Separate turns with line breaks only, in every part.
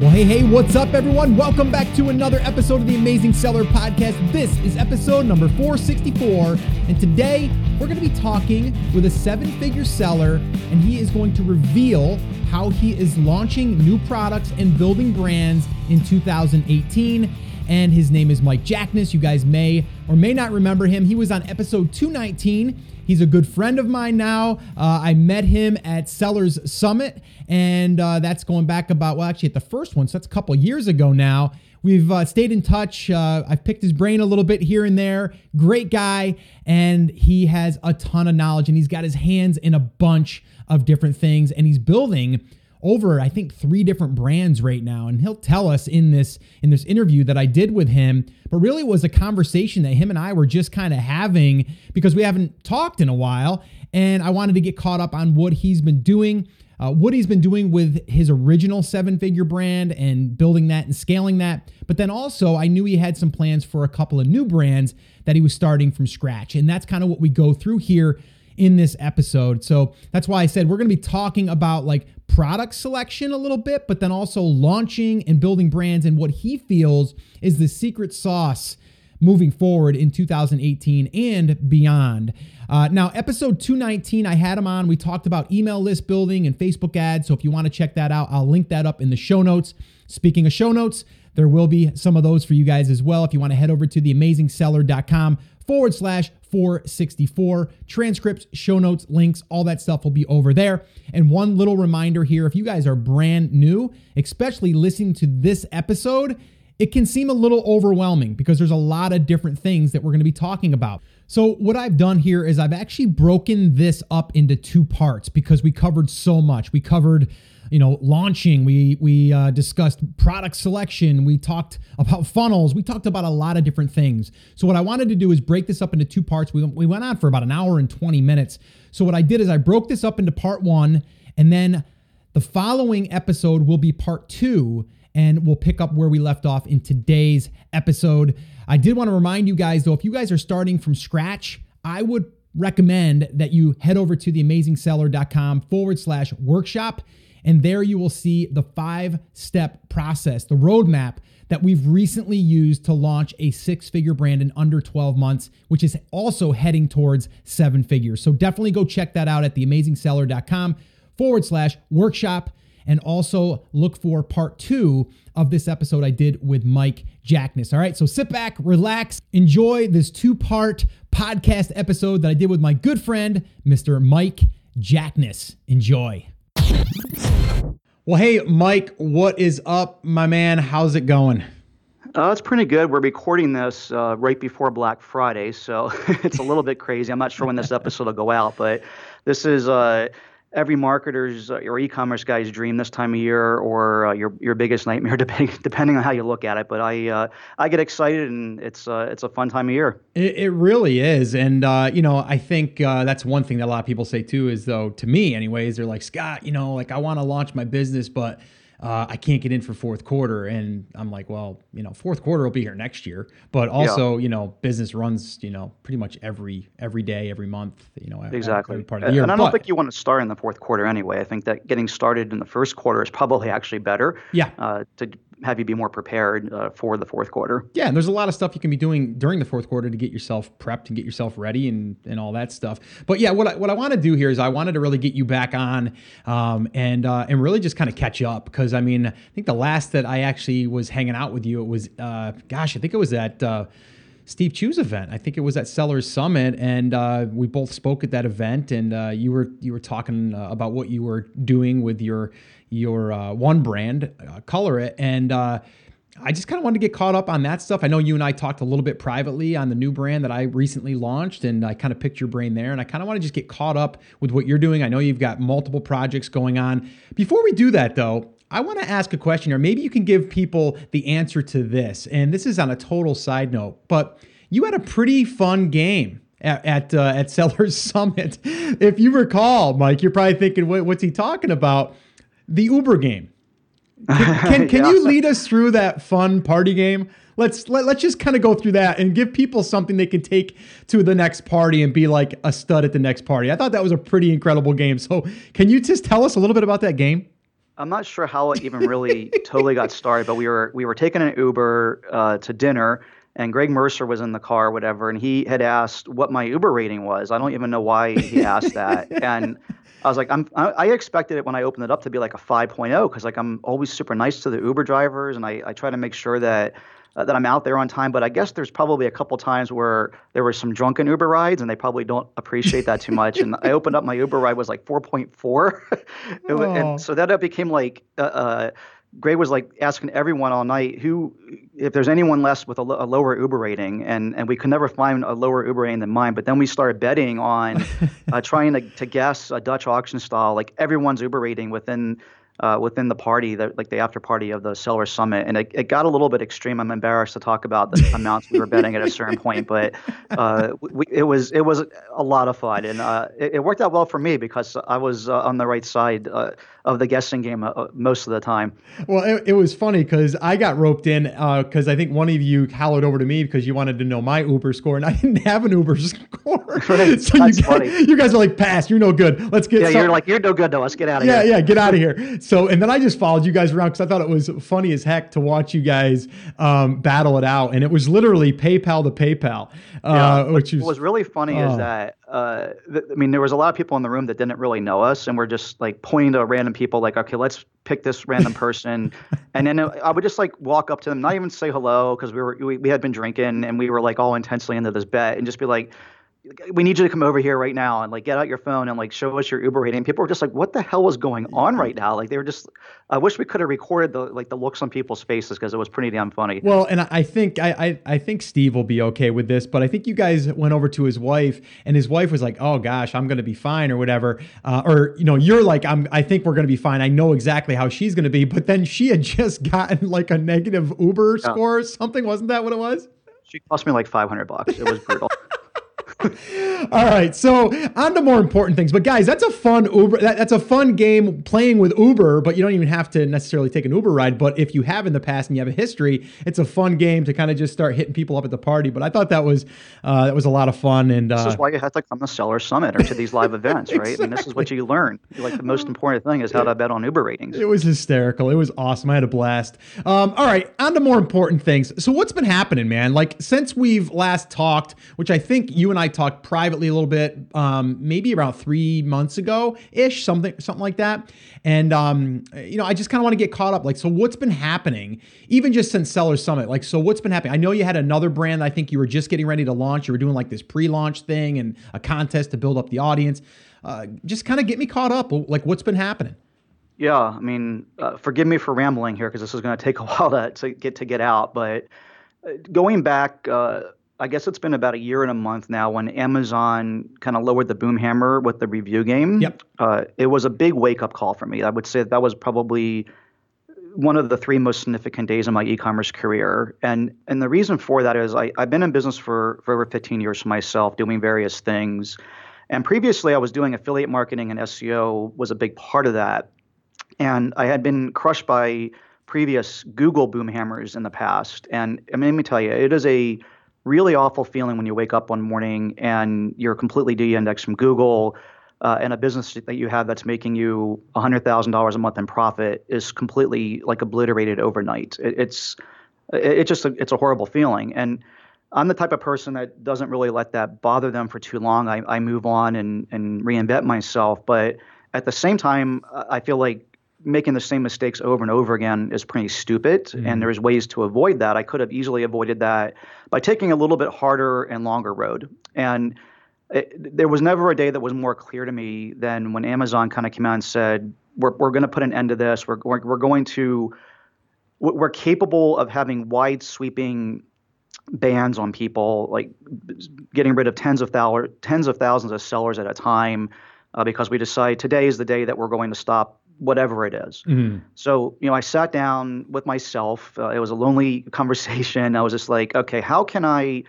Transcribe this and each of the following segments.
Well, hey, hey, what's up, everyone? Welcome back to another episode of the Amazing Seller Podcast. This is episode number 464, and today we're going to be talking with a seven figure seller, and he is going to reveal how he is launching new products and building brands in 2018 and his name is Mike Jackness. You guys may or may not remember him. He was on episode 219. He's a good friend of mine now. Uh, I met him at Sellers Summit, and uh, that's going back about, well, actually, at the first one, so that's a couple years ago now. We've uh, stayed in touch. Uh, I've picked his brain a little bit here and there. Great guy, and he has a ton of knowledge, and he's got his hands in a bunch of different things, and he's building over I think three different brands right now and he'll tell us in this in this interview that I did with him but really was a conversation that him and I were just kind of having because we haven't talked in a while and I wanted to get caught up on what he's been doing uh, what he's been doing with his original seven figure brand and building that and scaling that. But then also, I knew he had some plans for a couple of new brands that he was starting from scratch. And that's kind of what we go through here in this episode. So that's why I said we're going to be talking about like product selection a little bit, but then also launching and building brands and what he feels is the secret sauce moving forward in 2018 and beyond. Uh, now, episode 219, I had him on. We talked about email list building and Facebook ads. So if you want to check that out, I'll link that up in the show notes. Speaking of show notes, there will be some of those for you guys as well. If you want to head over to theamazingseller.com forward slash 464. Transcripts, show notes, links, all that stuff will be over there. And one little reminder here if you guys are brand new, especially listening to this episode, it can seem a little overwhelming because there's a lot of different things that we're going to be talking about. So, what I've done here is I've actually broken this up into two parts because we covered so much. We covered you know launching. We we uh, discussed product selection. We talked about funnels. We talked about a lot of different things. So what i wanted to do is break this up into two parts. We, we went on for about an hour and 20 minutes. So what i did is i broke this up into part one and then the following episode will be part two and we'll pick up where we left off in today's episode. I did want to remind you guys though if you guys are starting from scratch i would recommend that you head over to theamazingseller.com forward slash workshop and there you will see the five step process, the roadmap that we've recently used to launch a six figure brand in under 12 months, which is also heading towards seven figures. So definitely go check that out at theamazingseller.com forward slash workshop. And also look for part two of this episode I did with Mike Jackness. All right, so sit back, relax, enjoy this two part podcast episode that I did with my good friend, Mr. Mike Jackness. Enjoy. Well, hey, Mike, what is up, my man? How's it going?
Uh, it's pretty good. We're recording this uh, right before Black Friday, so it's a little bit crazy. I'm not sure when this episode will go out, but this is uh, every marketer's uh, or e-commerce guy's dream this time of year, or uh, your your biggest nightmare, depending on how you look at it. But I uh, I get excited, and it's uh, it's a fun time of year.
It, it really is, and uh, you know I think uh, that's one thing that a lot of people say too is though to me, anyways, they're like Scott, you know, like I want to launch my business, but uh, I can't get in for fourth quarter. And I'm like, well, you know, fourth quarter will be here next year. But also, yeah. you know, business runs, you know, pretty much every every day, every month, you know,
exactly. Every part of the year. And I don't but, think you want to start in the fourth quarter anyway. I think that getting started in the first quarter is probably actually better.
Yeah.
Uh, to have you be more prepared uh, for the fourth quarter.
Yeah, and there's a lot of stuff you can be doing during the fourth quarter to get yourself prepped and get yourself ready and and all that stuff. But yeah, what I, what I want to do here is I wanted to really get you back on um, and uh, and really just kind of catch up because I mean I think the last that I actually was hanging out with you it was uh, gosh I think it was at. Uh, Steve Chou's event. I think it was at Sellers Summit, and uh, we both spoke at that event. And uh, you were you were talking uh, about what you were doing with your your uh, one brand, uh, ColorIt, and uh, I just kind of wanted to get caught up on that stuff. I know you and I talked a little bit privately on the new brand that I recently launched, and I kind of picked your brain there. And I kind of want to just get caught up with what you're doing. I know you've got multiple projects going on. Before we do that, though, I want to ask a question, or maybe you can give people the answer to this. And this is on a total side note, but you had a pretty fun game at at, uh, at Sellers Summit. If you recall, Mike, you're probably thinking, what, "What's he talking about?" The Uber game. Can, can, can yeah. you lead us through that fun party game? Let's let, let's just kind of go through that and give people something they can take to the next party and be like a stud at the next party. I thought that was a pretty incredible game. So, can you just tell us a little bit about that game?
I'm not sure how it even really totally got started, but we were we were taking an Uber uh, to dinner, and Greg Mercer was in the car, or whatever, and he had asked what my Uber rating was. I don't even know why he asked that, and I was like, I'm I, expected it when I opened it up to be like a 5.0 because like I'm always super nice to the Uber drivers, and I I try to make sure that uh, that I'm out there on time. But I guess there's probably a couple times where there were some drunken Uber rides, and they probably don't appreciate that too much. and I opened up my Uber ride was like 4.4, and so that became like. Uh, uh, Greg was like asking everyone all night who, if there's anyone less with a, a, lower Uber rating, and and we could never find a lower Uber rating than mine. But then we started betting on uh, trying to, to guess a Dutch auction style, like everyone's Uber rating within uh, within the party, the, like the after party of the Seller Summit, and it, it got a little bit extreme. I'm embarrassed to talk about the amounts we were betting at a certain point, but uh, we, it was it was a lot of fun, and uh, it, it, worked out well for me because I was uh, on the right side uh, of the guessing game uh, most of the time.
Well, it, it was funny because I got roped in because I think one of you hollered over to me because you wanted to know my Uber score, and I didn't have an Uber score.
Right.
so
That's
you guys,
funny.
you guys are like, pass. You're no good. Let's get.
Yeah,
some-
you're like you're no good though. Let's get out of
yeah,
here.
Yeah, yeah, get out of here. So, and then I just followed you guys around because I thought it was funny as heck to watch you guys um, battle it out, and it was literally PayPal to PayPal, uh,
Yeah,
which
what
was
was really funny
oh.
is that uh, th- I mean there was a lot of people in the room that didn't really know us, and we're just like pointing to random people, like, okay, let's pick this random person, and then I would just like walk up to them, not even say hello because we were we, we had been drinking and we were like all intensely into this bet, and just be like. We need you to come over here right now and like get out your phone and like show us your Uber rating. People were just like, "What the hell was going on right now?" Like they were just. I wish we could have recorded the like the looks on people's faces because it was pretty damn funny.
Well, and I think I, I I think Steve will be okay with this, but I think you guys went over to his wife, and his wife was like, "Oh gosh, I'm going to be fine" or whatever, uh, or you know, you're like, "I'm I think we're going to be fine. I know exactly how she's going to be," but then she had just gotten like a negative Uber
Yeah.
score or something. Wasn't that what it was?
She cost me like five hundred bucks. It was brutal.
All right, so on to more important things. But guys, that's a fun Uber. That, that's a fun game playing with Uber, but you don't even have to necessarily take an Uber ride. But if you have in the past and you have a history, it's a fun game to kind of just start hitting people up at the party. But I thought that was uh, that was a lot of fun. And
This
uh,
is why you have to come to Seller Summit or to these live events, right? I mean, this is what you learn. Like the most important thing is how to bet on Uber ratings.
It was hysterical. It was awesome. I had a blast. Um, all right, on to more important things. So, what's been happening, man? Like, since we've last talked, which I think you and I talked privately a little bit, um, maybe about three months ago ish, something, something like that. And, um, you know, I just kind of want to get caught up. Like, so what's been happening, even just since Seller Summit? Like, so what's been happening? I know you had another brand I think you were just getting ready to launch. You were doing like this pre launch thing and a contest to build up the audience. Uh, just kind of get me caught up. Like, what's been happening?
Yeah, I mean, uh, forgive me for rambling here because this is going to take a while to, to get to get out. But uh, going back, uh, I guess it's been about a year and a month now when Amazon kind of lowered the boom hammer with the review game.
Yep.
Uh, it was a big wake up call for me. I would say that was probably one of the three most significant days of my e-commerce career. And and the reason for that is I, I've been in business for, for over 15 years myself, doing various things. And previously I was doing affiliate marketing and SEO was a big part of that. And I had been crushed by previous Google boom hammers in the past. And I mean, let me tell you, it is a really awful feeling when you wake up one morning and you're completely de-indexed from Google, uh, and a business that you have that's making you $100,000 a month in profit is completely like obliterated overnight. It, it's it, it just a, it's a horrible feeling. And I'm the type of person that doesn't really let that bother them for too long. I, I move on and and reinvent myself, but at the same time, I feel like making the same mistakes over and over again is pretty stupid
Mhm.
and there's ways to avoid that. I could have easily avoided that by taking a little bit harder and longer road. And it, there was never a day that was more clear to me than when amazon kind of came out and said we're, we're going to put an end to this. We're, we're, we're going to we're capable of having wide sweeping bans on people like getting rid of tens of thousands tens of thousands of sellers at a time uh, because we decide today is the day that we're going to stop whatever it is.
Mhm.
So, you know, I sat down with myself. Uh, it was a lonely conversation. I was just like, okay, how can I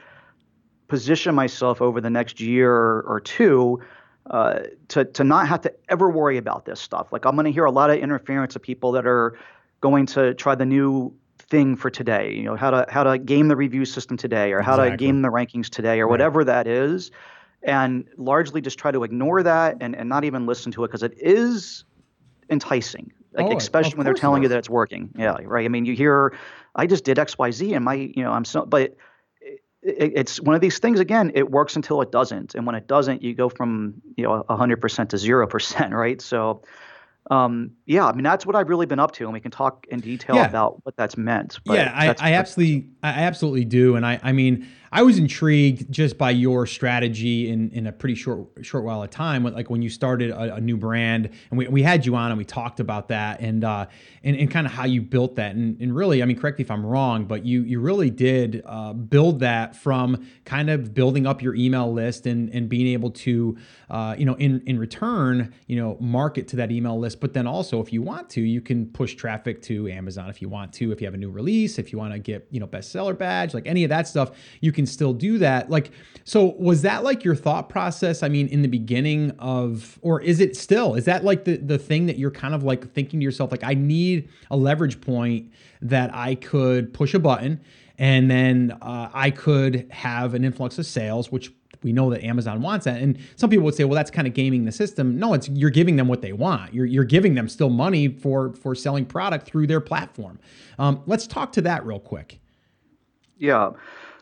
position myself over the next year or two uh, to to not have to ever worry about this stuff? Like, I'm going to hear a lot of interference of people that are going to try the new thing for today. You know, how to how to game the review system today, or how to game the rankings today, or
Right.
whatever that is. And largely just try to ignore that and, and not even listen to it because it is enticing. like
Oh,
especially when they're telling you that it's working. Yeah, right. I mean, you hear, I just did X, Y, Z, and my, you know, I'm so, but it, it, it's one of these things. Again, it works until it doesn't, and when it doesn't, you go from you know 100% to zero percent, right? So, um, yeah, I mean, that's what I've really been up to, and we can talk in detail
Yeah.
about what that's meant. But
yeah, I, I absolutely, I absolutely do, and I, I mean, I was intrigued just by your strategy in, in a pretty short short while of time. Like when you started a, a new brand, and we, we had you on and we talked about that, and uh, and, and kind of how you built that, and, and really, I mean, correct me if I'm wrong, but you you really did uh, build that from kind of building up your email list and and being able to, uh, you know, in in return, you know, market to that email list, but then also if you want to, you can push traffic to Amazon if you want to, if you have a new release, if you want to get you know bestseller badge, like any of that stuff, you can still do that. Like, so was that like your thought process? I mean, in the beginning of, or is it still? Is that like the the thing that you're kind of like thinking to yourself, like I need a leverage point that I could push a button and then uh, I could have an influx of sales, which we know that Amazon wants that. And some people would say, well, that's kind of gaming the system. No, it's you're giving them what they want. You're, you're giving them still money for for selling product through their platform. Um, let's talk to that real quick.
Yeah.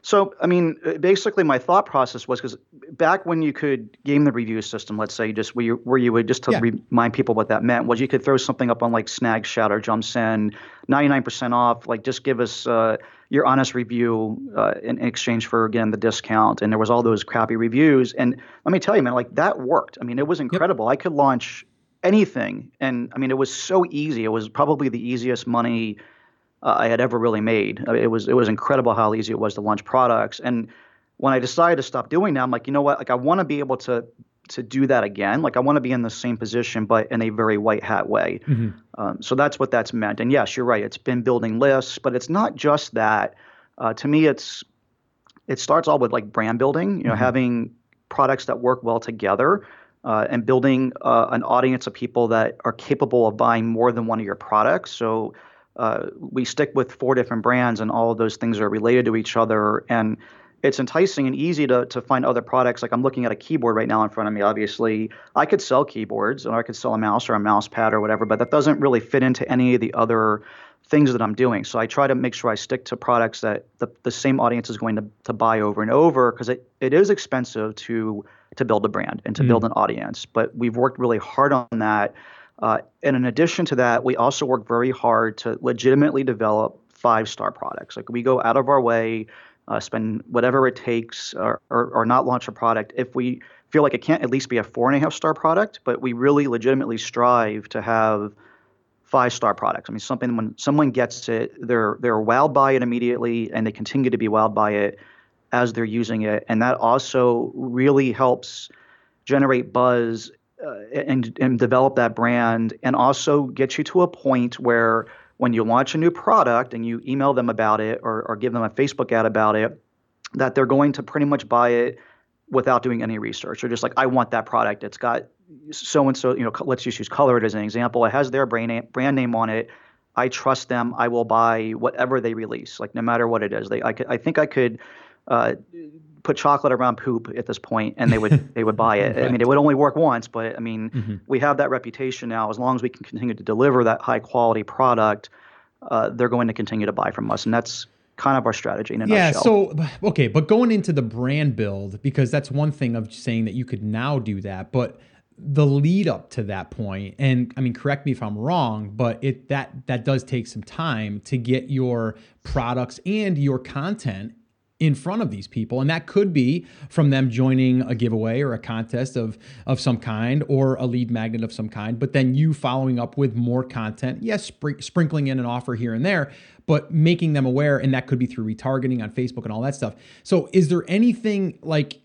So, I mean, uh, basically, my thought process was because back when you could game the review system, let's say, just where you, where you would just to
Yeah.
remind people what that meant was you could throw something up on like Snagshot or JumpSend, 99% off, like just give us uh, your honest review uh, in exchange for again the discount. And there was all those crappy reviews. And let me tell you, man, like that worked. I mean, it was incredible. I could launch anything, and I mean, it was so easy. It was probably the easiest money uh, I had ever really made. I mean, it was it was incredible how easy it was to launch products. And when I decided to stop doing that, I'm like, you know what? Like, I want to be able to to do that again. Like, I want to be in the same position, but in a very white hat way. Um, so that's what that's meant. And yes, you're right. It's been building lists, but it's not just that. Uh, to me, it's it starts all with like brand building. You know, having products that work well together. Uh, and building uh, an audience of people that are capable of buying more than one of your products. So uh, we stick with four different brands, and all of those things are related to each other. And it's enticing and easy to to find other products. Like I'm looking at a keyboard right now in front of me. Obviously, I could sell keyboards, or I could sell a mouse or a mouse pad or whatever, but that doesn't really fit into any of the other things that I'm doing. So I try to make sure I stick to products that the, the same audience is going to, to buy over and over because it, it is expensive to to build a brand and to build an audience. But we've worked really hard on that. Uh, and in addition to that, we also work very hard to legitimately develop five star products. Like we go out of our way, uh, spend whatever it takes, or, or, or not launch a product if we feel like it can't at least be a four and a half star product. But we really legitimately strive to have five star products. I mean, something when someone gets it, they're they're wowed by it immediately, and they continue to be wowed by it as they're using it, and that also really helps generate buzz uh, and and develop that brand, and also get you to a point where when you launch a new product and you email them about it or, or give them a Facebook ad about it, that they're going to pretty much buy it without doing any research. They're just like, I want that product. It's got so and so. You know, let's just use ColorIt as an example. It has their brand name, brand name on it. I trust them. I will buy whatever they release, like no matter what it is. They, I, could, I think I could uh, put chocolate around poop at this point, and they would they would buy it. I mean, it would only work once, but I mean, we have that reputation now. As long as we can continue to deliver that high quality product, uh, they're going to continue to buy from us, and that's kind of our strategy in a
Yeah.
nutshell.
So okay, but going into the brand build because that's one thing of saying that you could now do that, but the lead up to that point, and I mean, correct me if I'm wrong, but it that that does take some time to get your products and your content in front of these people and that could be from them joining a giveaway or a contest of of some kind or a lead magnet of some kind but then you following up with more content. Yes spr- sprinkling in an offer here and there but making them aware and that could be through retargeting on Facebook and all that stuff. So is there anything like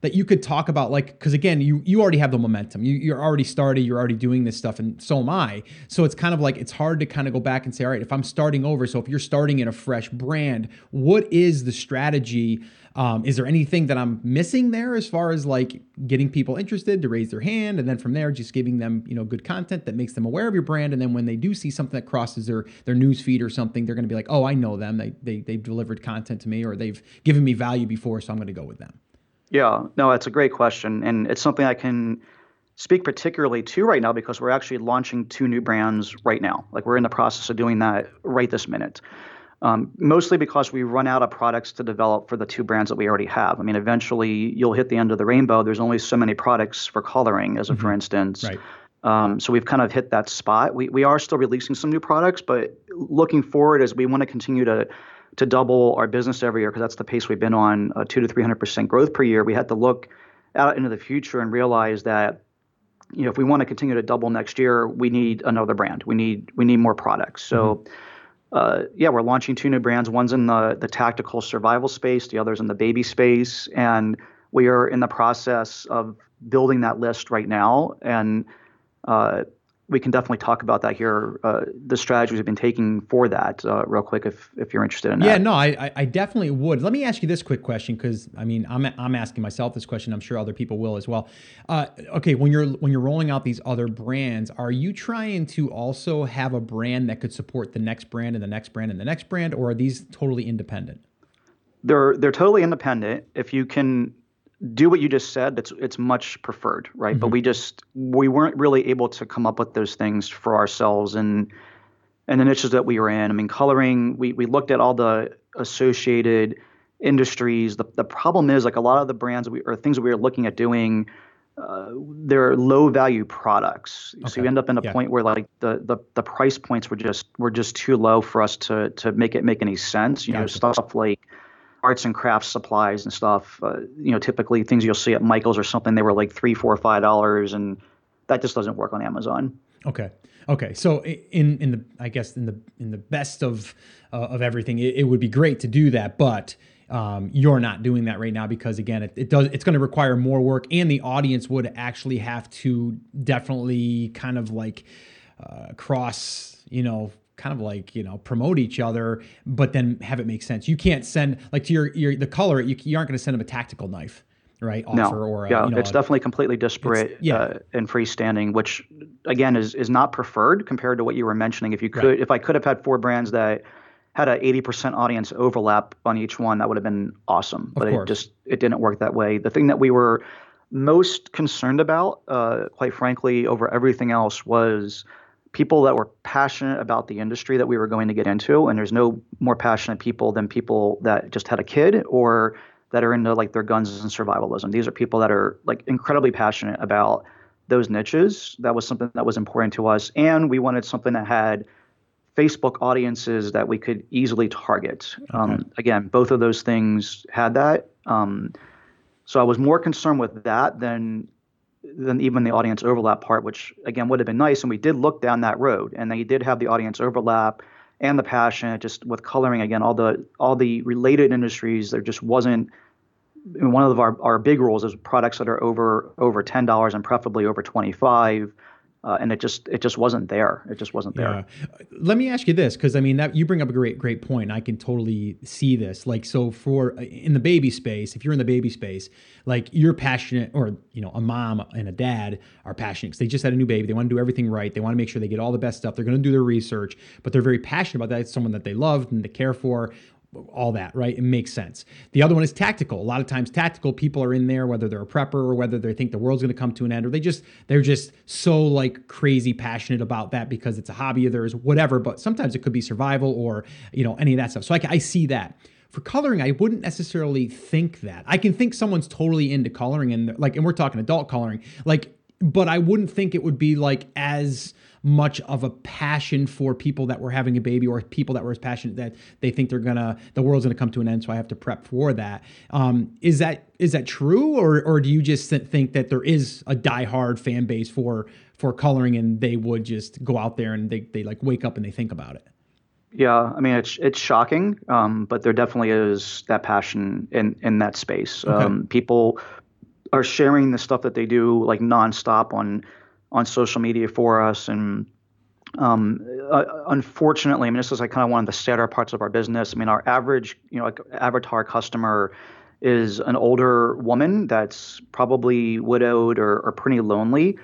that you could talk about like because again you you already have the momentum. You, you're already started you're already doing this stuff and so am i. So it's kind of like it's hard to kind of go back and say all right if i'm starting over so if you're starting in a fresh brand what is the strategy? Um, is there anything that i'm missing there as far as like getting people interested to raise their hand and then from there just giving them you know good content that makes them aware of your brand and then when they do see something that crosses their their news feed or something they're going to be like oh i know them. They, they they've delivered content to me or they've given me value before so i'm going to go with them
Yeah, no, it's a great question, and it's something I can speak particularly to right now because we're actually launching two new brands right now. Like we're in the process of doing that right this minute. Um, mostly because we run out of products to develop for the two brands that we already have. I mean, eventually you'll hit the end of the rainbow. There's only so many products for coloring, as a mm-hmm. for instance.
Right.
Um, so we've kind of hit that spot. We we are still releasing some new products, but looking forward as we want to continue to to double our business every year because that's the pace we've been on, uh, two to three hundred percent growth per year. We had to look out into the future and realize that you know if we want to continue to double next year, we need another brand. We need we need more products. So. Mm-hmm. Uh, yeah, we're launching two new brands. One's in the the tactical survival space, the other's in the baby space, and we are in the process of building that list right now. And uh, we can definitely talk about that here. Uh, the strategies we've been taking for that, uh, real quick, if if you're interested in
that.
Yeah,
no, I I definitely would. Let me ask you this quick question because I mean I'm I'm asking myself this question. I'm sure other people will as well. Uh, okay, when you're when you're rolling out these other brands, are you trying to also have a brand that could support the next brand and the next brand and the next brand, or are these totally independent?
They're they're totally independent. If you can do what you just said, it's it's much preferred, right? Mm-hmm. But we just we weren't really able to come up with those things for ourselves and and the niches that we were in. I mean, coloring, we we looked at all the associated industries. The the problem is like a lot of the brands we or things that we were looking at doing. Uh, they're low value products, okay. so you end up in a yeah. point where like the, the the price points were just were just too low for us to to make it make any sense. You gotcha. know, stuff like arts and crafts supplies and stuff. Uh, you know, typically things you'll see at Michaels or something, they were like three, four, five dollars, and that just doesn't work on Amazon.
Okay. Okay. So in in the I guess in the in the best of uh, of everything, it, it, would be great to do that, but um, you're not doing that right now because again, it, it does it's going to require more work, and the audience would actually have to definitely kind of like uh, cross you know kind of like you know promote each other but then have it make sense you can't send like to your, your the color you, you aren't going to send them a tactical knife right
offer no. or a,
yeah
you know, it's a, definitely completely disparate yeah. Uh, and freestanding which again is is not preferred compared to what you were mentioning if you could right. if i could have had four brands that had a 80% audience overlap on each one that would have been awesome but it just it didn't work that way the thing that we were most concerned about uh, quite frankly over everything else was people that were passionate about the industry that we were going to get into and there's no more passionate people than people that just had a kid or that are into like their guns and survivalism. These are people that are like incredibly passionate about those niches. That was something that was important to us and we wanted something that had facebook audiences that we could easily target. Okay. um, again both of those things had that. Um, so i was more concerned with that than than even the audience overlap part, which again would have been nice. And we did look down that road, and they did have the audience overlap and the passion. Just with coloring again, all the all the related industries, there just wasn't. One of our, our big rules is products that are over over ten dollars and preferably over twenty five uh, and it just it just wasn't there. It just wasn't there.
Yeah. Let me ask you this, because I mean that you bring up a great great point. I can totally see this. Like so for uh, in the baby space, if you're in the baby space, like you're passionate, or you know a mom and a dad are passionate because they just had a new baby. They want to do everything right. They want to make sure they get all the best stuff. They're going to do their research, but they're very passionate about that. It's someone that they love and they care for all that, right? It makes sense. The other one is tactical. A lot of times tactical people are in there, whether they're a prepper or whether they think the world's going to come to an end, or they just they're just so like crazy passionate about that because it's a hobby of theirs, whatever. But sometimes it could be survival or you know any of that stuff. So I, I see that. For coloring, I wouldn't necessarily think that. I can think someone's totally into coloring and like, and we're talking adult coloring, like, but I wouldn't think it would be like as much of a passion for people that were having a baby or people that were as passionate that they think they're gonna the world's gonna come to an end so i have to prep for that. Um, is that is that true or or do you just think that there is a diehard fan base for for coloring and they would just go out there and they, they like wake up and they think about it
yeah, I mean it's it's shocking, um, but there definitely is that passion in in that space. Okay. Um, people are sharing the stuff that they do like nonstop on on social media for us. And um, uh, unfortunately, I mean, this is like kind of one of the sadder parts of our business. I mean, our average, you know, like avatar customer is an older woman that's probably widowed or, or pretty lonely.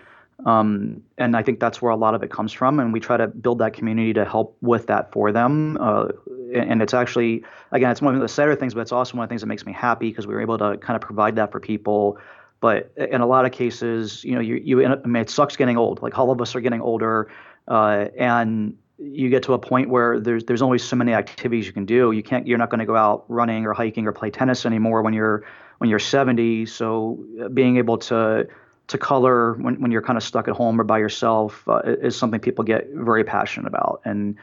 Um, and I think that's where a lot of it comes from. And we try to build that community to help with that for them. Uh, and it's actually, again, it's one of the sadder things, but it's also one of the things that makes me happy because we were able to kind of provide that for people But in a lot of cases, you know, you you I mean, it sucks getting old. Like all of us are getting older, uh, and you get to a point where there's there's only so many activities you can do. You can't you're not going to go out running or hiking or play tennis anymore when you're when you're 70. So uh, being able to to color when, when you're kind of stuck at home or by yourself uh, is something people get very passionate about. And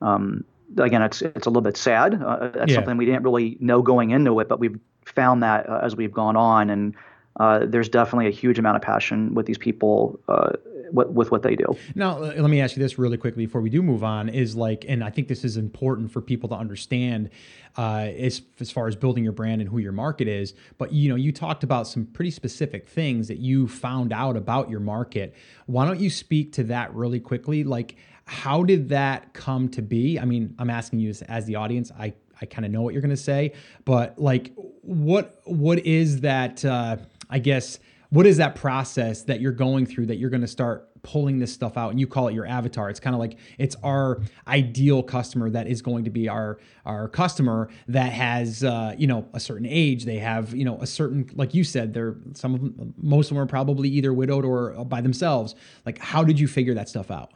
um, again, it's it's a little bit sad. Uh, that's yeah. something we didn't really know going into it, but we've found that uh, as we've gone on, and uh, there's definitely a huge amount of passion with these people uh, with, with, what they do.
Now, let me ask you this really quickly before we do move on. Is like, and I think this is important for people to understand uh, as as far as building your brand and who your market is. But you know, you talked about some pretty specific things that you found out about your market. Why don't you speak to that really quickly? Like, how did that come to be? I mean, I'm asking you as, as the audience. I I kind of know what you're going to say, but like, what what is that? Uh, I guess what is that process that you're going through that you're going to start pulling this stuff out? And you call it your avatar. It's kind of like it's our ideal customer that is going to be our our customer that has uh, you know a certain age. They have you know a certain like you said they're some of them most of them are probably either widowed or by themselves. Like how did you figure that stuff out?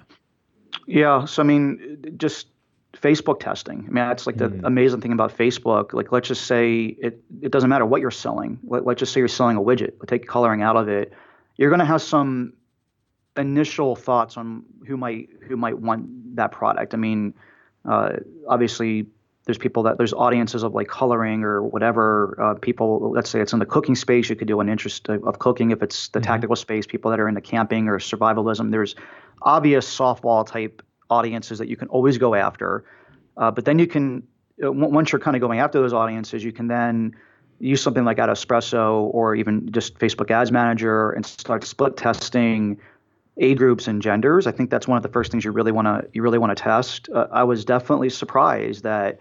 Yeah so i mean just Facebook testing. I mean, that's like the mm. amazing thing about Facebook. Like, let's just say it, it doesn't matter what you're selling. Let, us just say you're selling a widget. We'll take coloring out of it. You're going to have some initial thoughts on who might who might want that product. I mean, uh, obviously, there's people that there's audiences of like coloring or whatever. Uh, people, let's say it's in the cooking space, you could do an interest of, of cooking. If it's the mm-hmm. tactical space, people that are into camping or survivalism, there's obvious softball type audiences that you can always go after. Uh, but then you can, uh, once you're kind of going after those audiences, you can then use something like AdEspresso or even just Facebook Ads Manager and start split testing age groups and genders. I think that's one of the first things you really want to you really want to test. Uh, I was definitely surprised that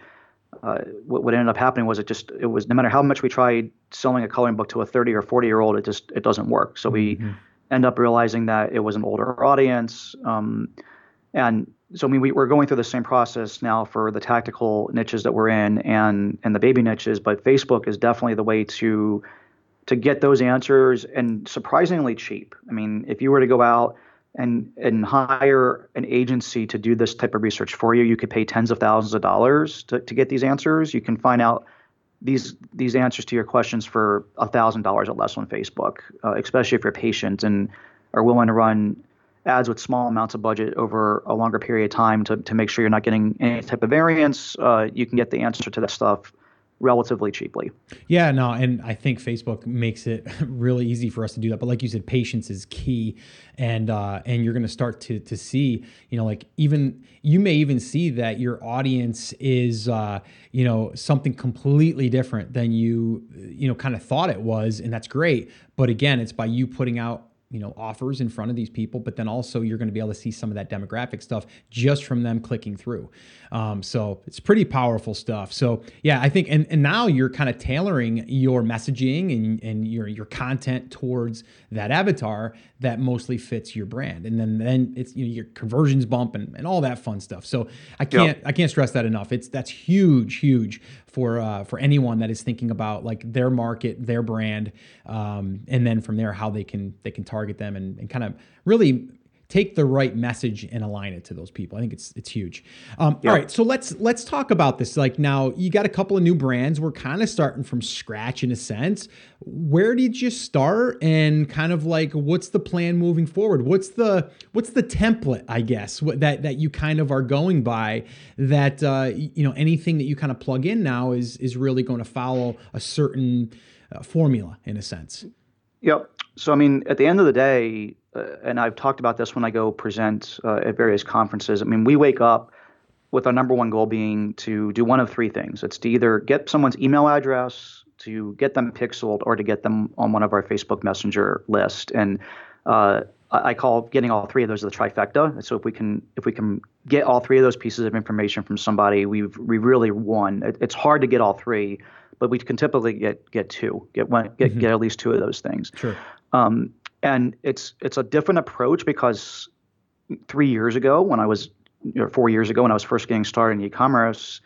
uh, what, what ended up happening was it just it was no matter how much we tried selling a coloring book to a 30 or 40 year old, it just it doesn't work. So we mm-hmm. end up realizing that it was an older audience. Um, and so I mean, we, we're going through the same process now for the tactical niches that we're in and and the baby niches, but Facebook is definitely the way to to get those answers and surprisingly cheap. I mean, if you were to go out and and hire an agency to do this type of research for you, you could pay tens of thousands of dollars to, to get these answers. You can find out these these answers to your questions for a thousand dollars or less on Facebook, uh, especially if you're patient and are willing to run ads with small amounts of budget over a longer period of time to, to make sure you're not getting any type of variance, uh, you can get the answer to that stuff relatively cheaply.
Yeah, no, and I think Facebook makes it really easy for us to do that. But like you said, patience is key, and uh, and you're going to start to to see, you know, like even you may even see that your audience is, uh, you know, something completely different than you, you know, kind of thought it was, and that's great. But again, it's by you putting out you know offers in front of these people but then also you're going to be able to see some of that demographic stuff just from them clicking through. Um, so it's pretty powerful stuff. So yeah i think and, and now you're kind of tailoring your messaging and, and your your content towards that avatar that mostly fits your brand. And then then it's you know your conversions bump and, and all that fun stuff. So i can't yep. i can't stress that enough. It's that's huge huge for uh, for anyone that is thinking about like their market, their brand, um, and then from there how they can they can target them and, and kind of really take the right message and align it to those people. I think it's it's huge. Um, yeah. All right, so let's let's talk about this. Like now, you got a couple of new brands. We're kind of starting from scratch in a sense. Where did you start, and kind of like what's the plan moving forward? What's the what's the template? I guess what, that that you kind of are going by. That uh, you know anything that you kind of plug in now is is really going to follow a certain uh, formula in a sense.
Yep. So I mean, at the end of the day, and I've talked about this when I go present uh, at various conferences. I mean, we wake up with our number one goal being to do one of three things. It's to either get someone's email address, to get them pixeled, or to get them on one of our Facebook Messenger list. And uh, I call getting all three of those the trifecta. So if we can if we can get all three of those pieces of information from somebody, we've we really won. It, it's hard to get all three, but we can typically get get two, get one, get, mm-hmm. get at least two of those things.
Sure.
Um, and it's it's a different approach because three years ago when I was or four years ago when I was first getting started in e-commerce,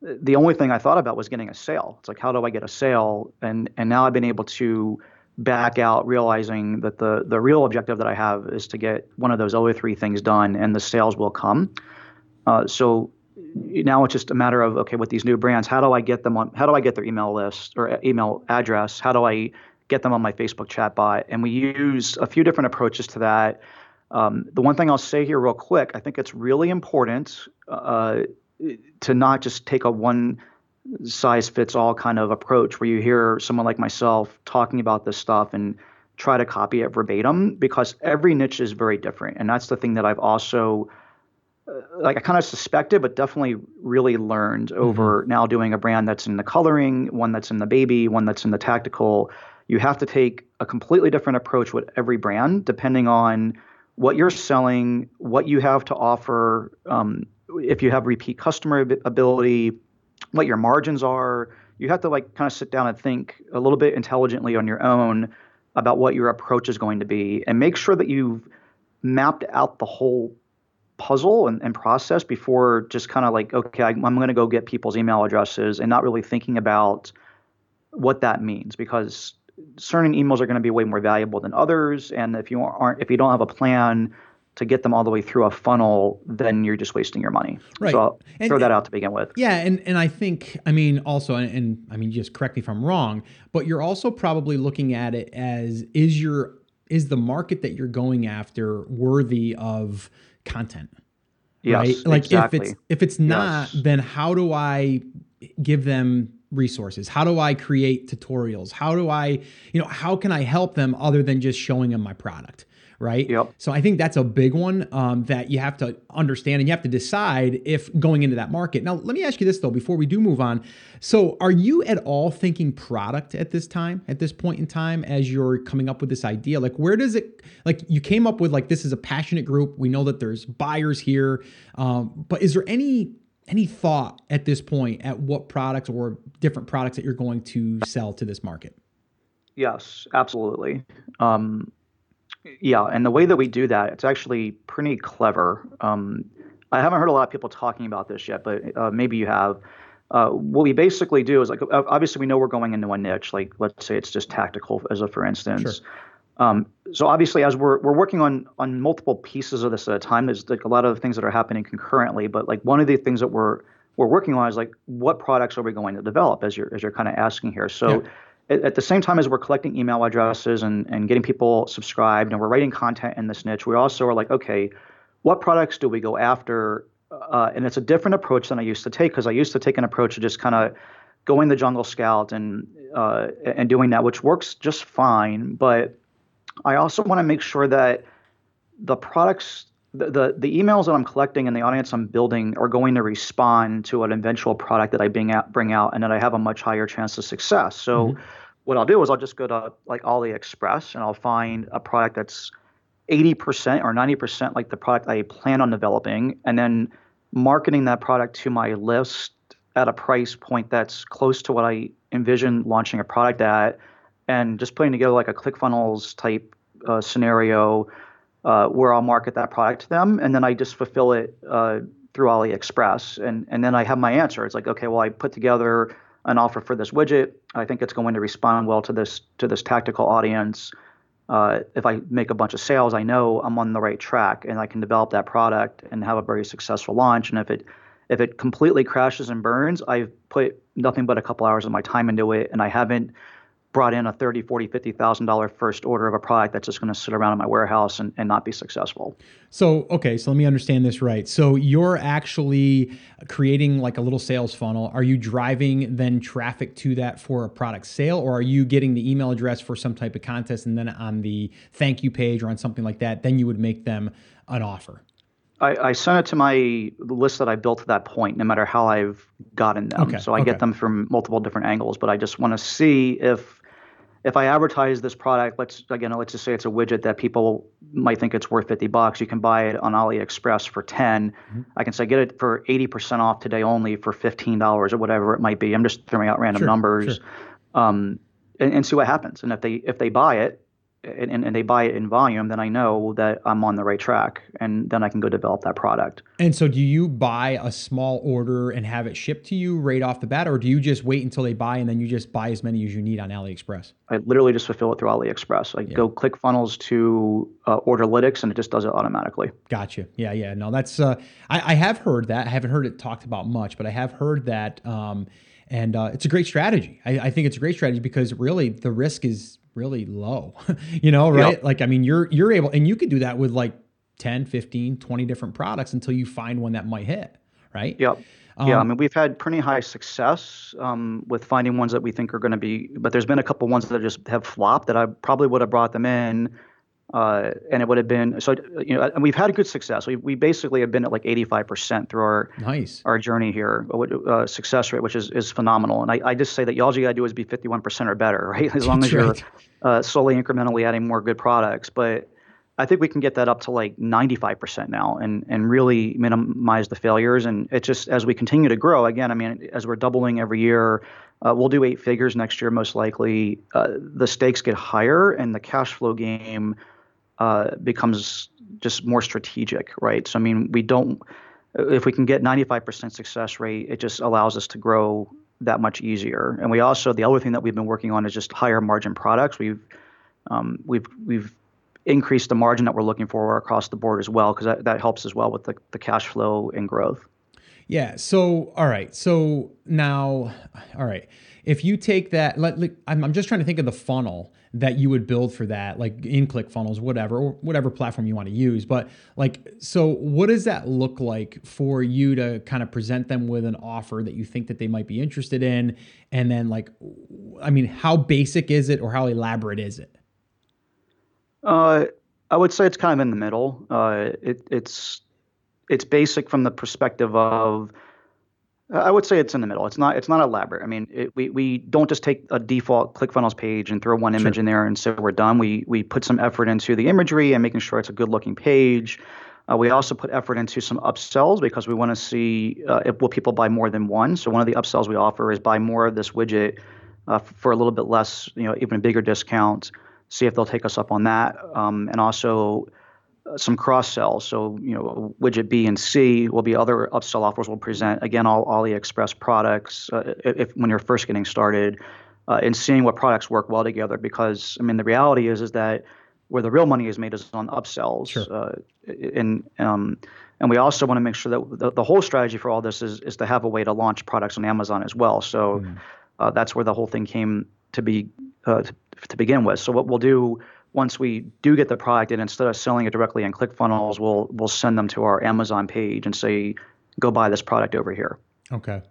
the only thing I thought about was getting a sale. It's like how do I get a sale? And and now I've been able to back out realizing that the the real objective that I have is to get one of those other three things done and the sales will come. Uh, so now it's just a matter of okay with these new brands how do I get them on how do I get their email list or email address how do I get them on my Facebook chat bot and we use a few different approaches to that. Um, the one thing I'll say here real quick I think it's really important uh, to not just take a one size fits all kind of approach where you hear someone like myself talking about this stuff and try to copy it verbatim because every niche is very different. And that's the thing that I've also uh, like I kind of suspected, but definitely really learned mm-hmm. over now doing a brand that's in the coloring, one that's in the baby, one that's in the tactical. You have to take a completely different approach with every brand, depending on what you're selling, what you have to offer, um, if you have repeat customer ability, what your margins are. You have to like kind of sit down and think a little bit intelligently on your own about what your approach is going to be and make sure that you've mapped out the whole puzzle and, and process before just kind of like, okay, I'm going to go get people's email addresses and not really thinking about what that means because certain emails are going to be way more valuable than others. And if you aren't, if you don't have a plan to get them all the way through a funnel, then you're just wasting your money. Right. So I'll and, throw that out to begin with.
Yeah, and and I think I mean also, and, and I mean just correct me if I'm wrong, but you're also probably looking at it as is your is the market that you're going after worthy of content?
Yes,
right? Like
exactly.
if it's if it's not, yes. then how do I give them resources? How do I create tutorials? How do I, you know, how can I help them other than just showing them my product? right?
Yep.
So I think that's a big one um, that you have to understand and you have to decide if going into that market. Now, let me ask you this though, before we do move on. So, are you at all thinking product at this time, at this point in time, as you're coming up with this idea? Like, where does it, like, you came up with, like, this is a passionate group. We know that there's buyers here. Um, but is there any, any thought at this point at what products or different products that you're going to sell to this market?
Yes, absolutely. Um, yeah, and the way that we do that, it's actually pretty clever. Um, I haven't heard a lot of people talking about this yet, but uh, maybe you have. Uh, what we basically do is like obviously we know we're going into a niche, like let's say it's just tactical as a for instance. Sure. Um, so obviously, as we're we're working on on multiple pieces of this at a time, there's like a lot of things that are happening concurrently. But like one of the things that we're we're working on is like what products are we going to develop as you're as you're kind of asking here. So. Yeah at, the same time as we're collecting email addresses and, and getting people subscribed and we're writing content in this niche, we also are like, okay, what products do we go after? Uh, and it's a different approach than I used to take because I used to take an approach of just kind of going the jungle scout and uh, and doing that, which works just fine. But I also want to make sure that the products, the, the, the emails that I'm collecting and the audience I'm building are going to respond to an eventual product that I bring out, bring out, and that I have a much higher chance of success. So. Mm-hmm what I'll do is I'll just go to like AliExpress and I'll find a product that's 80% or 90% like the product I plan on developing, and then marketing that product to my list at a price point that's close to what I envision launching a product at, and just putting together like a ClickFunnels type uh, scenario uh, where I'll market that product to them, and then I just fulfill it uh, through AliExpress, and and then I have my answer. It's like okay, well I put together an offer for this widget. I think it's going to respond well to this to this tactical audience. Uh, if I make a bunch of sales, I know I'm on the right track and I can develop that product and have a very successful launch. And if it if it completely crashes and burns, I've put nothing but a couple hours of my time into it, and I haven't brought in a 30 40 50 thousand dollar first order of a product that's just going to sit around in my warehouse and, and not be successful
so okay so let me understand this right so you're actually creating like a little sales funnel are you driving then traffic to that for a product sale or are you getting the email address for some type of contest and then on the thank you page or on something like that then you would make them an offer
I, I send it to my list that I built to that point, no matter how I've gotten them.
Okay,
so I
okay.
get them from multiple different angles, but I just want to see if if I advertise this product, let's again, let's just say it's a widget that people might think it's worth 50 bucks. You can buy it on AliExpress for 10. Mm-hmm. I can say get it for 80% off today only for $15 or whatever it might be. I'm just throwing out random
sure,
numbers,
sure.
Um, and, and, see what happens. And if they if they buy it, and, and they buy it in volume, then I know that I'm on the right track, and then I can go develop that product.
And so, do you buy a small order and have it shipped to you right off the bat, or do you just wait until they buy and then you just buy as many as you need on AliExpress?
I literally just fulfill it through AliExpress. I yeah. go ClickFunnels to uh, Orderlytics, and it just does it automatically.
Gotcha. Yeah, yeah. No, that's uh, I, I have heard that. I haven't heard it talked about much, but I have heard that. Um, and uh, it's a great strategy. I, I, think it's a great strategy because really the risk is really low, you know, right? Yep. Like, I mean, you're, you're able, and you could do that with like 10, 15, 20 different products until you find one that might hit, right?
Yep. Um, yeah, I mean, we've had pretty high success um, with finding ones that we think are going to be, but there's been a couple ones that just have flopped that I probably would have brought them in uh, and it would have been so you know and we've had good success. We we basically have been at like 85% through our
nice
our journey here, uh, success rate, which is is phenomenal. And I, I just say that all you got to do is be 51% or better, right? As long That's as you're right. uh, slowly incrementally adding more good products. But I think we can get that up to like 95% now and and really minimize the failures. And it just as we continue to grow, again, I mean, as we're doubling every year. Uh, we'll do eight figures next year, most likely. Uh, the stakes get higher, and the cash flow game uh, becomes just more strategic, right? So I mean, we don't if we can get 95% success rate, it just allows us to grow that much easier. And we also the other thing that we've been working on is just higher margin products. We've um, we've we've increased the margin that we're looking for across the board as well because that, that helps as well with the, the cash flow and growth.
Yeah. So all right. So now, all right. If you take that, let, I'm, I'm just trying to think of the funnel that you would build for that, like in ClickFunnels, whatever, or whatever platform you want to use. But like, so what does that look like for you to kind of present them with an offer that you think that they might be interested in? And then like, I mean, how basic is it or how elaborate is it?
Uh, I would say it's kind of in the middle. Uh, it, it's it's basic from the perspective of I would say it's in the middle. It's not. It's not elaborate. I mean, it, we we don't just take a default ClickFunnels page and throw one image sure. in there and say we're done. We we put some effort into the imagery and making sure it's a good looking page. Uh, we also put effort into some upsells because we want to see uh, if will people buy more than one. So one of the upsells we offer is buy more of this widget uh, for a little bit less, you know, even a bigger discount. See if they'll take us up on that, um, and also some cross sells. So, you know, widget B and C will be other upsell offers we'll present. Again, all AliExpress products uh, if when you're first getting started, uh, and seeing what products work well together. Because I mean, the reality is is that where the real money is made is on upsells.
Sure. Uh,
and um, and we also want to make sure that the, the whole strategy for all this is is to have a way to launch products on Amazon as well. So mm. uh, that's where the whole thing came to be uh, to, to begin with. So what we'll do once we do get the product, and instead of selling it directly in ClickFunnels, we'll we'll send them to our Amazon page and say, "Go buy this product over here."
Okay.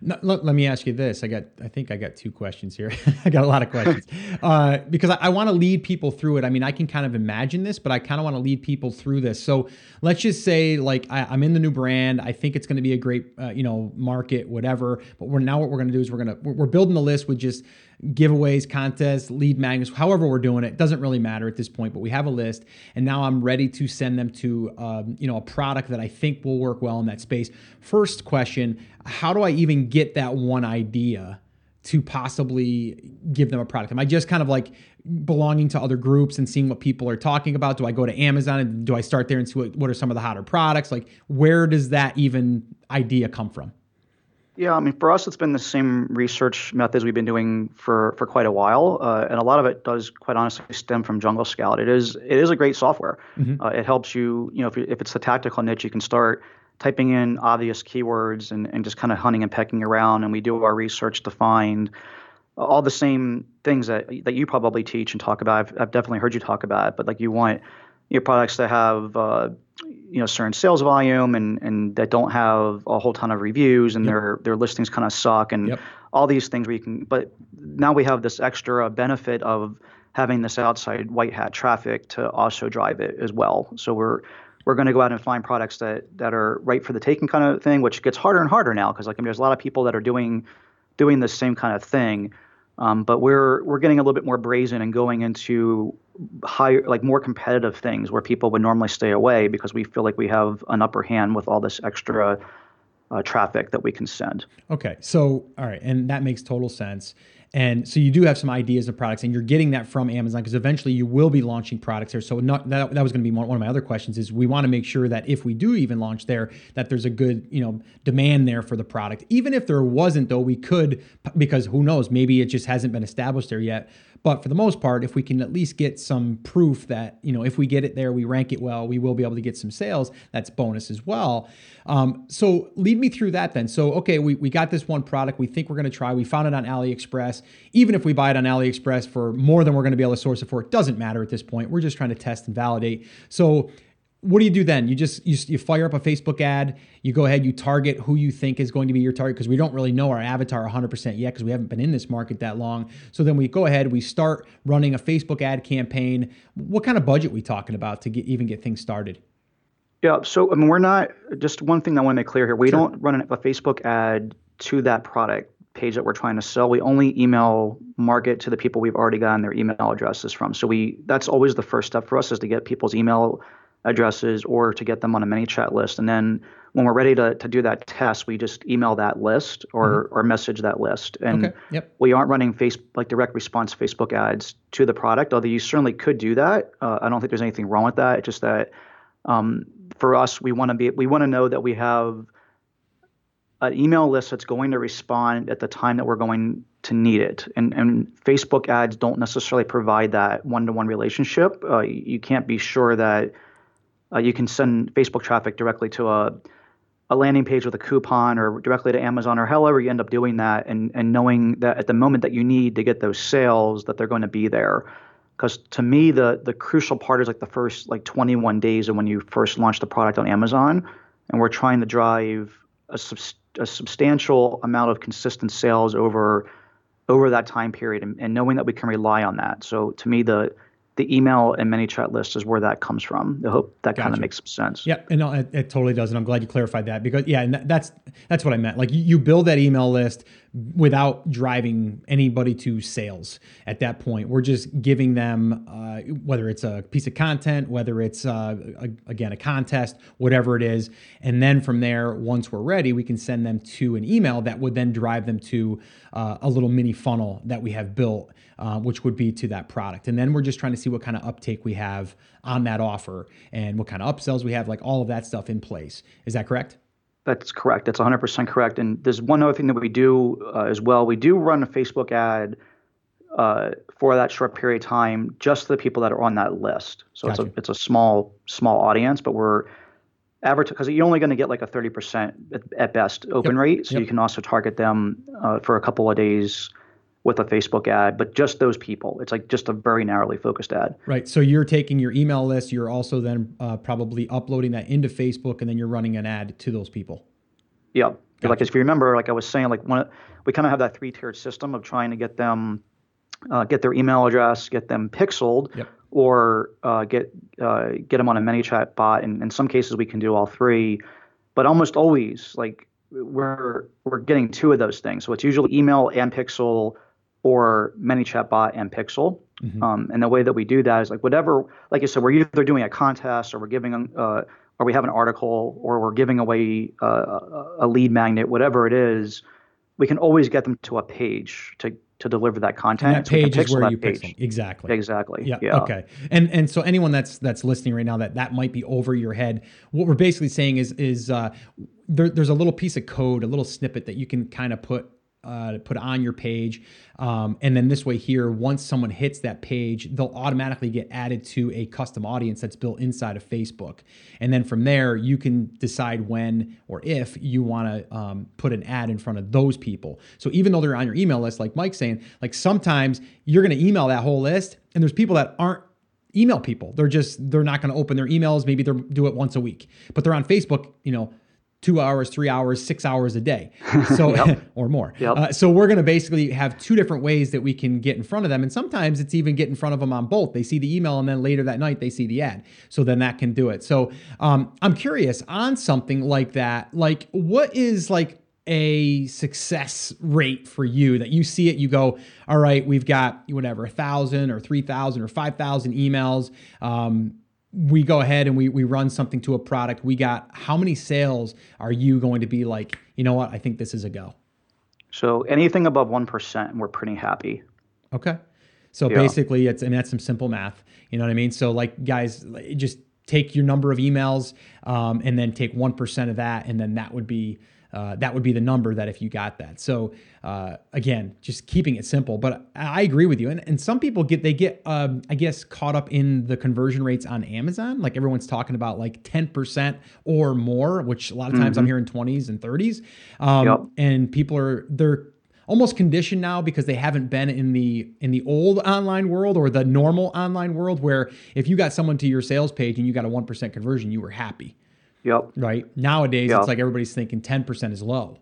let, let, me ask you this. I got, I think I got two questions here. I got a lot of questions uh, because I, I want to lead people through it. I mean, I can kind of imagine this, but I kind of want to lead people through this. So let's just say, like, I, am in the new brand. I think it's going to be a great, uh, you know, market, whatever. But we're now what we're going to do is we're going to we're building the list with just giveaways, contests, lead magnets, however we're doing it, doesn't really matter at this point. But we have a list, and now I'm ready to send them to um, you know a product that I think will work well in that space. First question: How do I even get that one idea? to possibly give them a product? Am I just kind of like belonging to other groups and seeing what people are talking about? Do I go to Amazon and do I start there and see what, what are some of the hotter products? Like, where does that even idea come from?
Yeah, I mean, for us, it's been the same research methods we've been doing for for quite a while, uh, and a lot of it does, quite honestly, stem from Jungle Scout. It is it is a great software. Mm-hmm. Uh, it helps you, you know, if, if it's a tactical niche, you can start typing in obvious keywords and, and just kind of hunting and pecking around. And we do our research to find all the same things that that you probably teach and talk about. I've, I've definitely heard you talk about it, but like you want your products that have uh, you know certain sales volume and and that don't have a whole ton of reviews and yep. their their listings kind of suck and yep. all these things where you can but now we have this extra benefit of having this outside white hat traffic to also drive it as well so we're we're going to go out and find products that that are right for the taking kind of thing which gets harder and harder now because like I mean, there's a lot of people that are doing doing the same kind of thing um, but we're we're getting a little bit more brazen and going into higher, like more competitive things where people would normally stay away because we feel like we have an upper hand with all this extra uh, traffic that we can send.
Okay, so all right, and that makes total sense. And so you do have some ideas of products, and you're getting that from Amazon because eventually you will be launching products there. So not, that, that was going to be one of my other questions is we want to make sure that if we do even launch there, that there's a good you know demand there for the product. Even if there wasn't, though, we could because who knows, maybe it just hasn't been established there yet. But for the most part, if we can at least get some proof that, you know, if we get it there, we rank it well, we will be able to get some sales, that's bonus as well. Um, so lead me through that then. So, okay, we, we got this one product we think we're going to try. We found it on AliExpress. Even if we buy it on AliExpress for more than we're going to be able to source it for, it doesn't matter at this point. We're just trying to test and validate. So what do you do then? You just you, you fire up a Facebook ad. You go ahead, you target who you think is going to be your target because we don't really know our avatar 100% yet because we haven't been in this market that long. So then we go ahead, we start running a Facebook ad campaign. What kind of budget we talking about to get even get things started?
Yeah, so I mean, we're not just one thing I want to make clear here. We sure. don't run a Facebook ad to that product page that we're trying to sell. We only email market to the people we've already gotten their email addresses from. So we that's always the first step for us is to get people's email addresses or to get them on a ManyChat list. And then when we're ready to, to do that test, we just email that list or, mm-hmm. or message that list. And
okay. yep.
we aren't running face like direct response Facebook ads to the product, although you certainly could do that. Uh, I don't think there's anything wrong with that. It's just that um, for us, we want to be we want to know that we have an email list that's going to respond at the time that we're going to need it. And, and Facebook ads don't necessarily provide that one-to-one relationship. Uh, you can't be sure that uh, you can send Facebook traffic directly to a, a landing page with a coupon or directly to Amazon or however you end up doing that and, and knowing that at the moment that you need to get those sales that they're going to be there. Because to me, the the crucial part is like the first like 21 days of when you first launch the product on Amazon, and we're trying to drive a, sub, a substantial amount of consistent sales over over that time period, and, and knowing that we can rely on that. So to me, the the email and ManyChat list is where that comes from. I hope that gotcha. kind of makes some sense.
Yeah, and no, it, it, totally does, and I'm glad you clarified that because yeah, and that's that's what I meant. Like you, you build that email list without driving anybody to sales at that point. We're just giving them uh, whether it's a piece of content, whether it's uh, a, again a contest, whatever it is, and then from there, once we're ready, we can send them to an email that would then drive them to uh, a little mini funnel that we have built uh, which would be to that product. And then we're just trying to see what kind of uptake we have on that offer and what kind of upsells we have, like all of that stuff in place. Is that correct?
That's correct. That's 100% correct. And there's one other thing that we do uh, as well. We do run a Facebook ad uh, for that short period of time, just the people that are on that list. So gotcha. it's a it's a small small audience, but we're advertise because you're only going to get like a 30% at, at best open yep. rate. So yep. you can also target them uh, for a couple of days with a Facebook ad, but just those people. It's like just a very narrowly focused ad.
Right. So you're taking your email list, you're also then uh, probably uploading that into Facebook, and then you're running an ad to those people.
Yeah. Gotcha. Like if you remember, like I was saying, like when we kind of have that three tiered system of trying to get them, uh, get their email address, get them pixeled, yep. or uh, get uh, get them on a ManyChat bot. And in some cases, we can do all three, but almost always, like we're we're getting two of those things. So it's usually email and pixel or ManyChat bot and Pixel. Mm-hmm. Um, and the way that we do that is like whatever, like you said, we're either doing a contest or we're giving, uh, or we have an article or we're giving away uh, a lead magnet, whatever it is, we can always get them to a page to to deliver that content.
And that page so is where you page. pixel. Exactly.
Exactly.
Yeah. yeah. Okay. And and so anyone that's that's listening right now that that might be over your head, what we're basically saying is is uh, there, there's a little piece of code, a little snippet that you can kind of put uh, put on your page. Um, and then this way here, once someone hits that page, they'll automatically get added to a custom audience that's built inside of Facebook. And then from there, you can decide when or if you want to um, put an ad in front of those people. So even though they're on your email list, like Mike's saying, like sometimes you're going to email that whole list, and there's people that aren't email people. They're just they're not going to open their emails. Maybe they'll do it once a week, but they're on Facebook. You know two hours, three hours, six hours a day, so or more.
Yep.
Uh, so we're going to basically have two different ways that we can get in front of them, and sometimes it's even get in front of them on both. They see the email, and then later that night they see the ad. So then that can do it. So um, I'm curious on something like that. Like, what is like a success rate for you that you see it you go all right we've got whatever a thousand or three thousand or five thousand emails um, we go ahead and we, we run something to a product we got how many sales are you going to be like you know what i think this is a go
So anything above 1%, we're pretty happy.
Okay. So yeah. basically, it's, and that's some simple math. You know what I mean? So, like, guys, just take your number of emails um, and then take 1% of that, and then that would be uh, that would be the number that if you got that. So uh, again, just keeping it simple. But I agree with you. And, and some people get they get um, I guess caught up in the conversion rates on Amazon. Like everyone's talking about like ten percent or more, which a lot of times mm-hmm. I'm hearing twenties and thirties. Um, yep. And people are they're almost conditioned now because they haven't been in the in the old online world or the normal online world where if you got someone to your sales page and you got a 1% conversion you were happy
Yep.
Right. Nowadays, yep. it's like everybody's thinking 10% is low.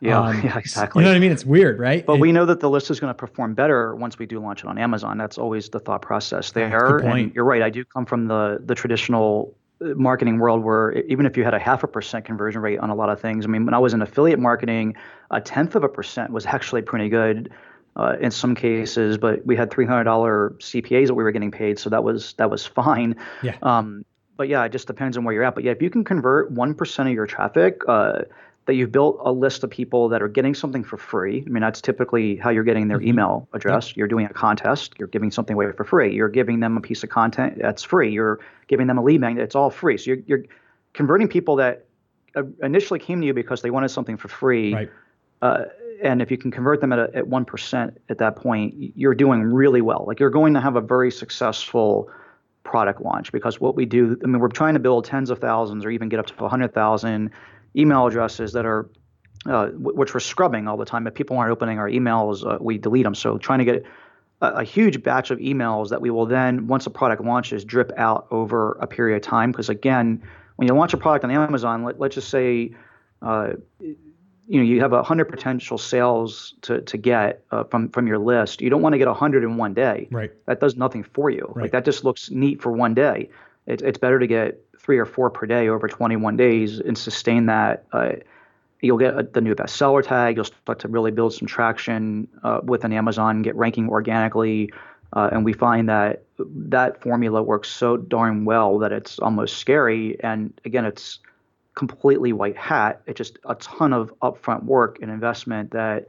Yeah, um, yeah, exactly.
You know what I mean? It's weird, right?
But it, we know that the list is going to perform better once we do launch it on Amazon. That's always the thought process there. And you're right. I do come from the the traditional uh, marketing world where even if you had a half a percent conversion rate on a lot of things, I mean, when I was in affiliate marketing, a tenth of a percent was actually pretty good. Uh, in some cases, but we had three hundred dollar CPAs that we were getting paid, so that was that was fine.
Yeah.
Um, but yeah, it just depends on where you're at. But yeah, if you can convert one percent of your traffic, uh, that you've built a list of people that are getting something for free. I mean, that's typically how you're getting their mm-hmm. email address. Yep. You're doing a contest. You're giving something away for free. You're giving them a piece of content that's free. You're giving them a lead magnet. It's all free. So you're, you're converting people that uh, initially came to you because they wanted something for free.
Right.
Uh, and if you can convert them at a, at one percent at that point, you're doing really well. Like you're going to have a very successful product launch because what we do, I mean, we're trying to build tens of thousands or even get up to 100,000 email addresses that are, uh, which we're scrubbing all the time. If people aren't opening our emails, uh, we delete them. So trying to get a, a, huge batch of emails that we will then, once a product launches, drip out over a period of time. Because again, when you launch a product on Amazon, let, let's just say, uh, you know you have a hundred potential sales to to get uh, from from your list. You don't want to get a hundred in one day.
Right.
That does nothing for you.
Right.
Like that just looks neat for one day. It's it's better to get three or four per day over 21 days and sustain that. Uh, you'll get a, the new bestseller tag. You'll start to really build some traction uh, within Amazon, get ranking organically. Uh, and we find that that formula works so darn well that it's almost scary. And again, it's completely white hat. It's just a ton of upfront work and investment that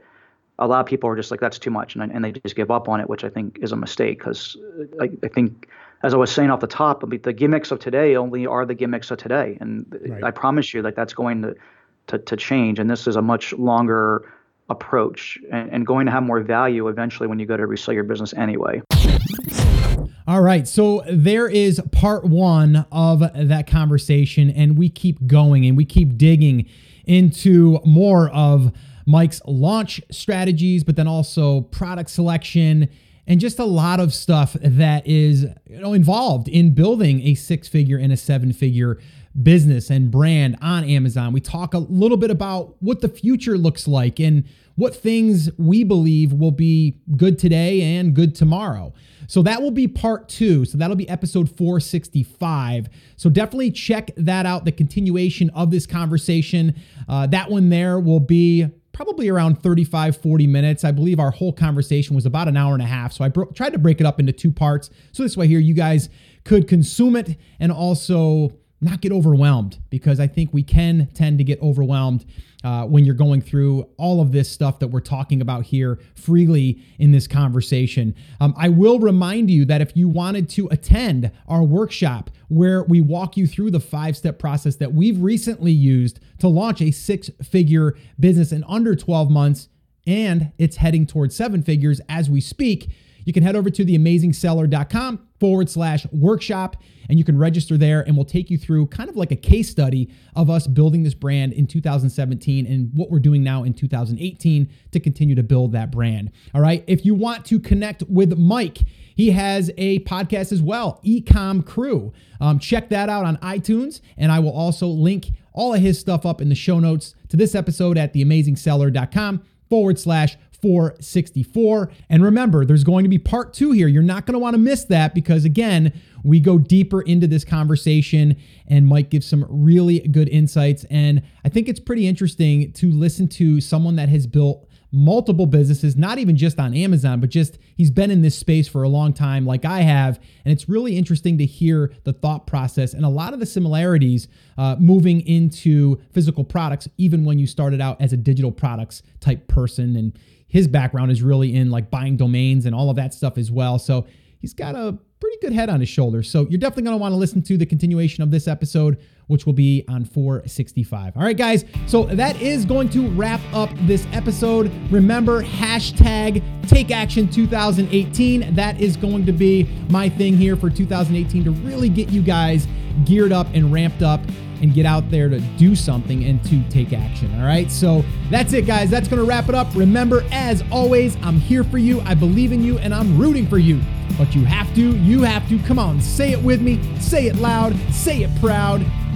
a lot of people are just like, that's too much. And, and they just give up on it, which I think is a mistake because uh, I, I, think, as I was saying off the top, I mean, the gimmicks of today only are the gimmicks of today. And right. I promise you that that's going to, to, to, change. And this is a much longer approach and, and going to have more value eventually when you go to resell your business anyway.
All right. So there is part one of that conversation, and we keep going and we keep digging into more of Mike's launch strategies, but then also product selection and just a lot of stuff that is you know involved in building a six figure and a seven figure business and brand on Amazon. We talk a little bit about what the future looks like and what things we believe will be good today and good tomorrow. So that will be part two. So that'll be episode 465. So definitely check that out, the continuation of this conversation. Uh, that one there will be probably around 35, 40 minutes. I believe our whole conversation was about an hour and a half. So I bro- tried to break it up into two parts. So this way here, you guys could consume it and also not get overwhelmed because I think we can tend to get overwhelmed uh, when you're going through all of this stuff that we're talking about here freely in this conversation. Um, I will remind you that if you wanted to attend our workshop where we walk you through the five step process that we've recently used to launch a six figure business in under 12 months, and it's heading towards seven figures as we speak, you can head over to theamazingseller.com forward slash workshop and you can register there and we'll take you through kind of like a case study of us building this brand in 2017 and what we're doing now in 2018 to continue to build that brand. All right. If you want to connect with Mike, he has a podcast as well, Ecom Crew. Um, check that out on iTunes, and I will also link all of his stuff up in the show notes to this episode at theamazingseller.com forward slash 464. And remember, there's going to be part two here. You're not going to want to miss that because, again, we go deeper into this conversation and Mike gives some really good insights. And I think it's pretty interesting to listen to someone that has built multiple businesses, not even just on Amazon, but just he's been in this space for a long time, like I have. And it's really interesting to hear the thought process and a lot of the similarities uh, moving into physical products, even when you started out as a digital products type person. And his background is really in like buying domains and all of that stuff as well. So he's got a pretty good head on his shoulders. So you're definitely going to want to listen to the continuation of this episode, which will be on 465. All right, guys. So that is going to wrap up this episode. Remember, hashtag take action 2018. That is going to be my thing here for 2018 to really get you guys geared up and ramped up and get out there to do something and to take action. All right. So that's it, guys. That's going to wrap it up. Remember, as always, I'm here for you. I believe in you and I'm rooting for you. But you have to, you have to. Come on, say it with me. Say it loud. Say it proud.